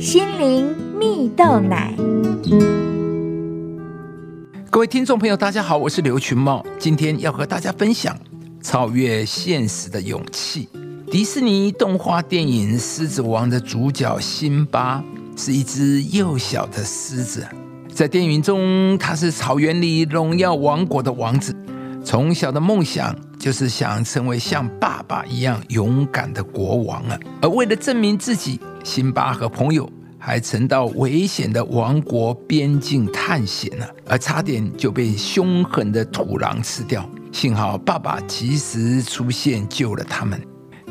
心灵蜜豆奶。各位听众朋友，大家好，我是刘群茂，今天要和大家分享超越现实的勇气。迪士尼动画电影《狮子王》的主角辛巴是一只幼小的狮子，在电影中，他是草原里荣耀王国的王子，从小的梦想就是想成为像爸爸一样勇敢的国王啊！而为了证明自己，辛巴和朋友还曾到危险的王国边境探险呢，而差点就被凶狠的土狼吃掉。幸好爸爸及时出现救了他们。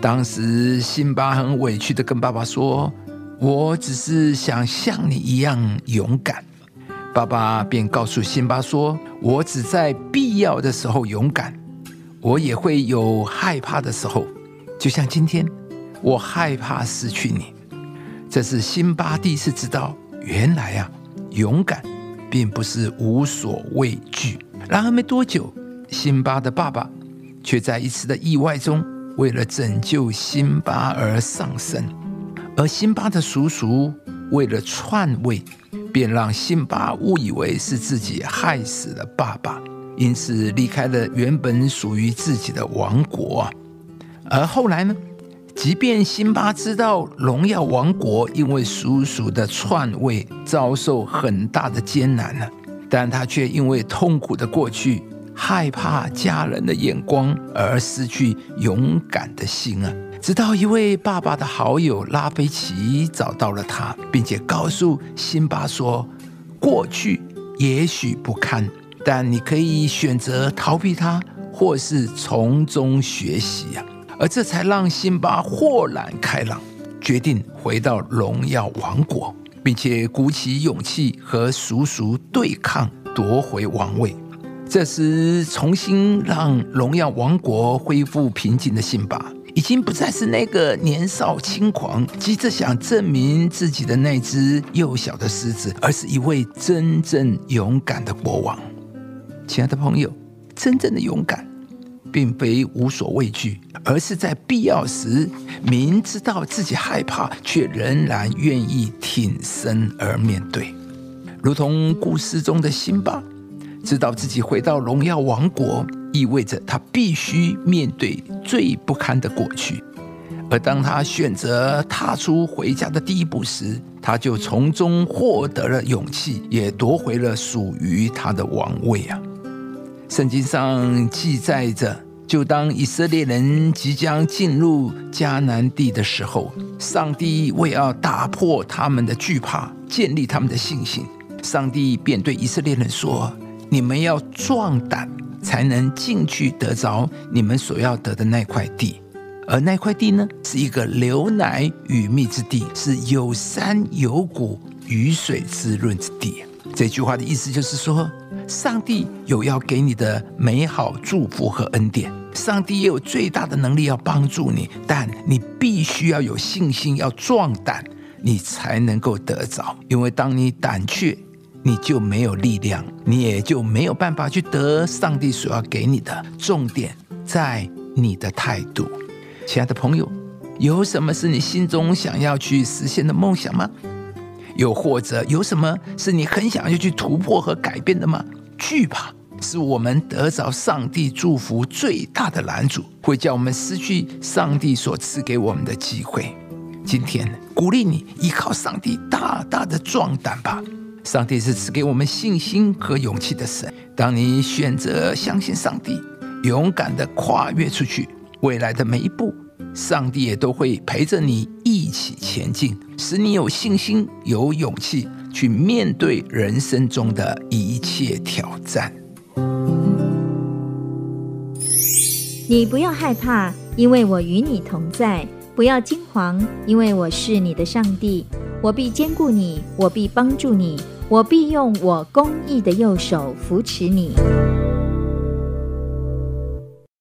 当时辛巴很委屈的跟爸爸说：“我只是想像你一样勇敢。”爸爸便告诉辛巴说：“我只在必要的时候勇敢，我也会有害怕的时候，就像今天，我害怕失去你。”这是辛巴第一次知道，原来啊，勇敢并不是无所畏惧。然而没多久，辛巴的爸爸却在一次的意外中，为了拯救辛巴而丧生，而辛巴的叔叔为了篡位，便让辛巴误以为是自己害死了爸爸，因此离开了原本属于自己的王国。而后来呢？即便辛巴知道荣耀王国因为叔叔的篡位遭受很大的艰难了，但他却因为痛苦的过去，害怕家人的眼光而失去勇敢的心啊！直到一位爸爸的好友拉菲奇找到了他，并且告诉辛巴说：“过去也许不堪，但你可以选择逃避它，或是从中学习呀。”而这才让辛巴豁然开朗，决定回到荣耀王国，并且鼓起勇气和叔叔对抗，夺回王位。这时，重新让荣耀王国恢复平静的辛巴，已经不再是那个年少轻狂、急着想证明自己的那只幼小的狮子，而是一位真正勇敢的国王。亲爱的朋友，真正的勇敢，并非无所畏惧，而是在必要时，明知道自己害怕，却仍然愿意挺身而面对。如同故事中的辛巴，知道自己回到荣耀王国，意味着他必须面对最不堪的过去。而当他选择踏出回家的第一步时，他就从中获得了勇气，也夺回了属于他的王位啊！圣经上记载着，就当以色列人即将进入迦南地的时候，上帝为要打破他们的惧怕，建立他们的信心，上帝便对以色列人说：“你们要壮胆，才能进去得着你们所要得的那块地。而那块地呢，是一个流奶与蜜之地，是有山有谷、雨水滋润之地。”这句话的意思就是说，上帝有要给你的美好祝福和恩典，上帝也有最大的能力要帮助你，但你必须要有信心，要壮胆，你才能够得着。因为当你胆怯，你就没有力量，你也就没有办法去得上帝所要给你的。重点在你的态度。亲爱的朋友，有什么是你心中想要去实现的梦想吗？又或者有什么是你很想要去突破和改变的吗？惧怕是我们得着上帝祝福最大的拦阻，会叫我们失去上帝所赐给我们的机会。今天鼓励你依靠上帝，大大的壮胆吧！上帝是赐给我们信心和勇气的神。当你选择相信上帝，勇敢地跨越出去，未来的每一步，上帝也都会陪着你一起前进，使你有信心、有勇气。去面对人生中的一切挑战。你不要害怕，因为我与你同在；不要惊慌，因为我是你的上帝。我必坚固你，我必帮助你，我必用我公义的右手扶持你。